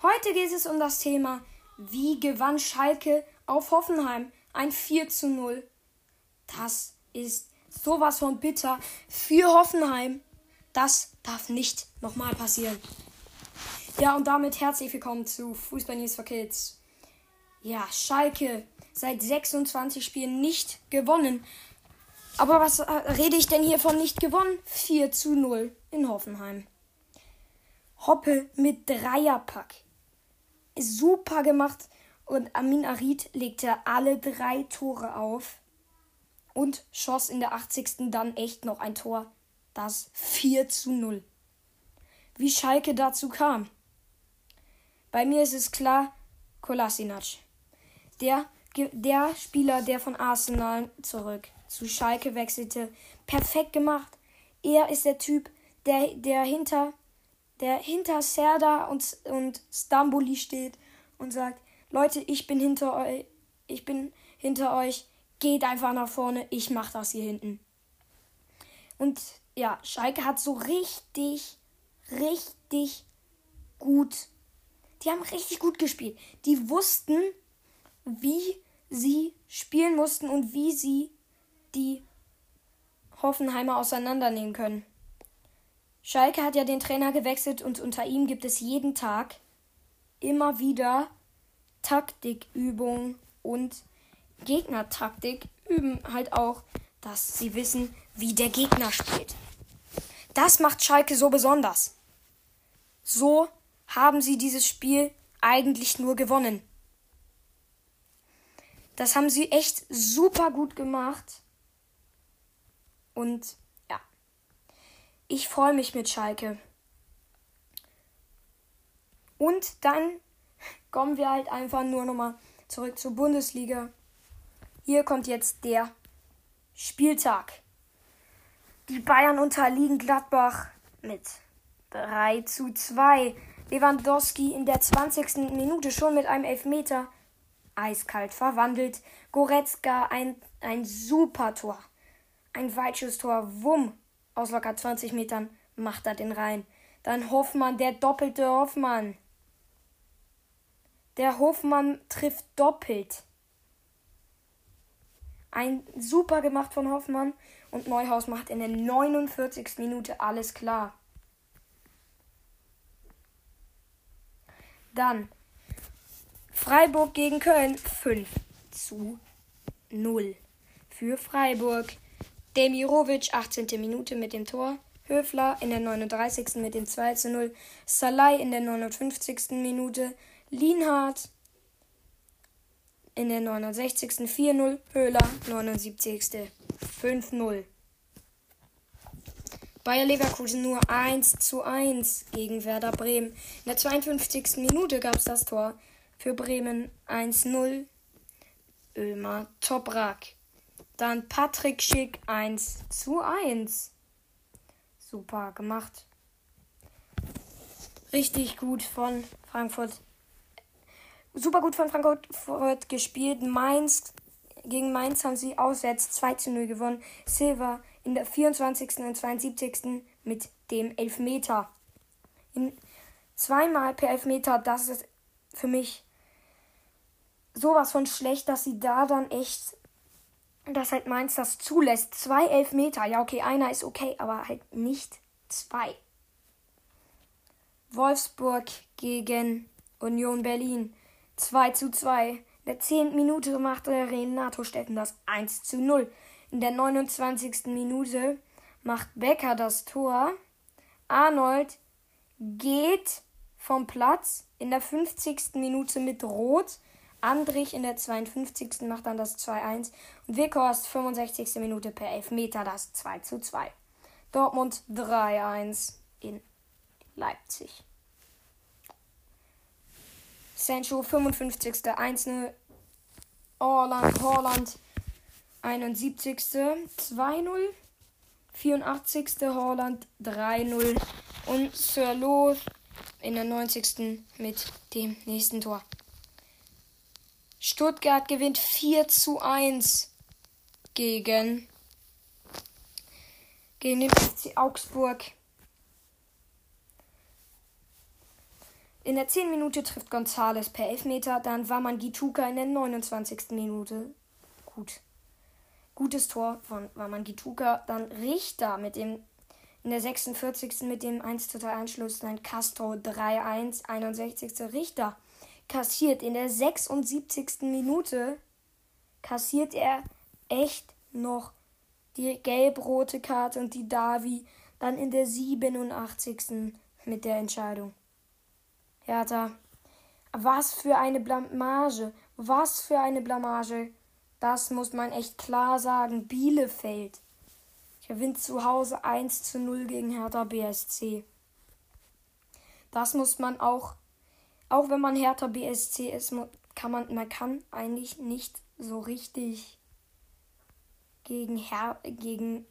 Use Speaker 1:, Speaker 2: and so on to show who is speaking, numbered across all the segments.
Speaker 1: Heute geht es um das Thema, wie gewann Schalke auf Hoffenheim ein 4 zu 0. Das ist sowas von bitter für Hoffenheim. Das darf nicht nochmal passieren. Ja, und damit herzlich willkommen zu Fußball News for Kids. Ja, Schalke seit 26 Spielen nicht gewonnen. Aber was äh, rede ich denn hier von nicht gewonnen? 4 zu 0 in Hoffenheim. Hoppe mit Dreierpack. Super gemacht. Und Amin Arid legte alle drei Tore auf. Und schoss in der 80. dann echt noch ein Tor. Das 4 zu 0. Wie Schalke dazu kam. Bei mir ist es klar, Kolasinac. Der, der Spieler, der von Arsenal zurück zu Schalke wechselte, perfekt gemacht. Er ist der Typ, der, der hinter der hinter Serda und, und Stamboli steht und sagt, Leute, ich bin hinter euch, ich bin hinter euch, geht einfach nach vorne, ich mach das hier hinten. Und ja, Schalke hat so richtig, richtig gut, die haben richtig gut gespielt. Die wussten, wie sie spielen mussten und wie sie die Hoffenheimer auseinandernehmen können. Schalke hat ja den Trainer gewechselt und unter ihm gibt es jeden Tag immer wieder Taktikübungen und Gegnertaktik üben halt auch, dass sie wissen, wie der Gegner spielt. Das macht Schalke so besonders. So haben sie dieses Spiel eigentlich nur gewonnen. Das haben sie echt super gut gemacht. Und ich freue mich mit Schalke. Und dann kommen wir halt einfach nur nochmal zurück zur Bundesliga. Hier kommt jetzt der Spieltag. Die Bayern unterliegen Gladbach mit 3 zu 2. Lewandowski in der 20. Minute schon mit einem Elfmeter eiskalt verwandelt. Goretzka ein, ein super Tor. Ein Weitschusstor. Wumm aus locker 20 Metern macht er den rein. Dann Hoffmann, der doppelte Hoffmann. Der Hoffmann trifft doppelt. Ein super gemacht von Hoffmann und Neuhaus macht in der 49. Minute alles klar. Dann Freiburg gegen Köln 5 zu 0 für Freiburg. Demirovic 18. Minute mit dem Tor. Höfler in der 39. mit dem 2 zu 0. Salai in der 59. Minute. Lienhardt in der 69. 4-0. Höhler 79. 5-0. Bayer Leverkusen nur 1 zu 1 gegen Werder Bremen. In der 52. Minute gab es das Tor für Bremen 1-0. Ömer Toprak. Dann Patrick Schick 1 zu 1. Super gemacht. Richtig gut von Frankfurt. Super gut von Frankfurt gespielt. Mainz gegen Mainz haben sie auswärts 2 zu 0 gewonnen. Silva in der 24. und 72. mit dem Elfmeter. In zweimal per Elfmeter, das ist für mich sowas von schlecht, dass sie da dann echt dass halt Mainz das zulässt. Zwei Elfmeter. Ja, okay, einer ist okay, aber halt nicht zwei. Wolfsburg gegen Union Berlin. 2 zu 2. In der 10. Minute machte Renato Stetten das 1 zu 0. In der 29. Minute macht Becker das Tor. Arnold geht vom Platz in der 50. Minute mit Rot. Andrich in der 52. macht dann das 2-1 und Weghorst 65. Minute per Elfmeter das 2-2. Dortmund 3-1 in Leipzig. Sancho 55. 1-0. Orland, Horland 71. 2-0. 84. Horland 3-0. Und Sir Loth in der 90. mit dem nächsten Tor. Stuttgart gewinnt 4 zu 1 gegen, gegen den FC Augsburg. In der 10. Minute trifft Gonzales per Elfmeter, dann war man Gituka in der 29. Minute. Gut. Gutes Tor von Waman Gituka. Dann Richter mit dem in der 46. mit dem 1 zu 3 Anschluss. Dann Castro 3-1, 61. Richter kassiert in der 76. Minute kassiert er echt noch die gelb-rote Karte und die Davi dann in der 87. mit der Entscheidung. Hertha, was für eine Blamage, was für eine Blamage. Das muss man echt klar sagen. Bielefeld gewinnt zu Hause 1 zu 0 gegen Hertha BSC. Das muss man auch, auch wenn man Hertha BSC ist, kann man, man kann eigentlich nicht so richtig gegen, Her gegen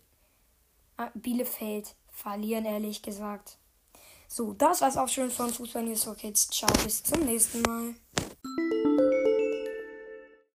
Speaker 1: äh, Bielefeld verlieren, ehrlich gesagt. So, das war's auch schon von Fußball News for Kids. Ciao, bis zum nächsten Mal.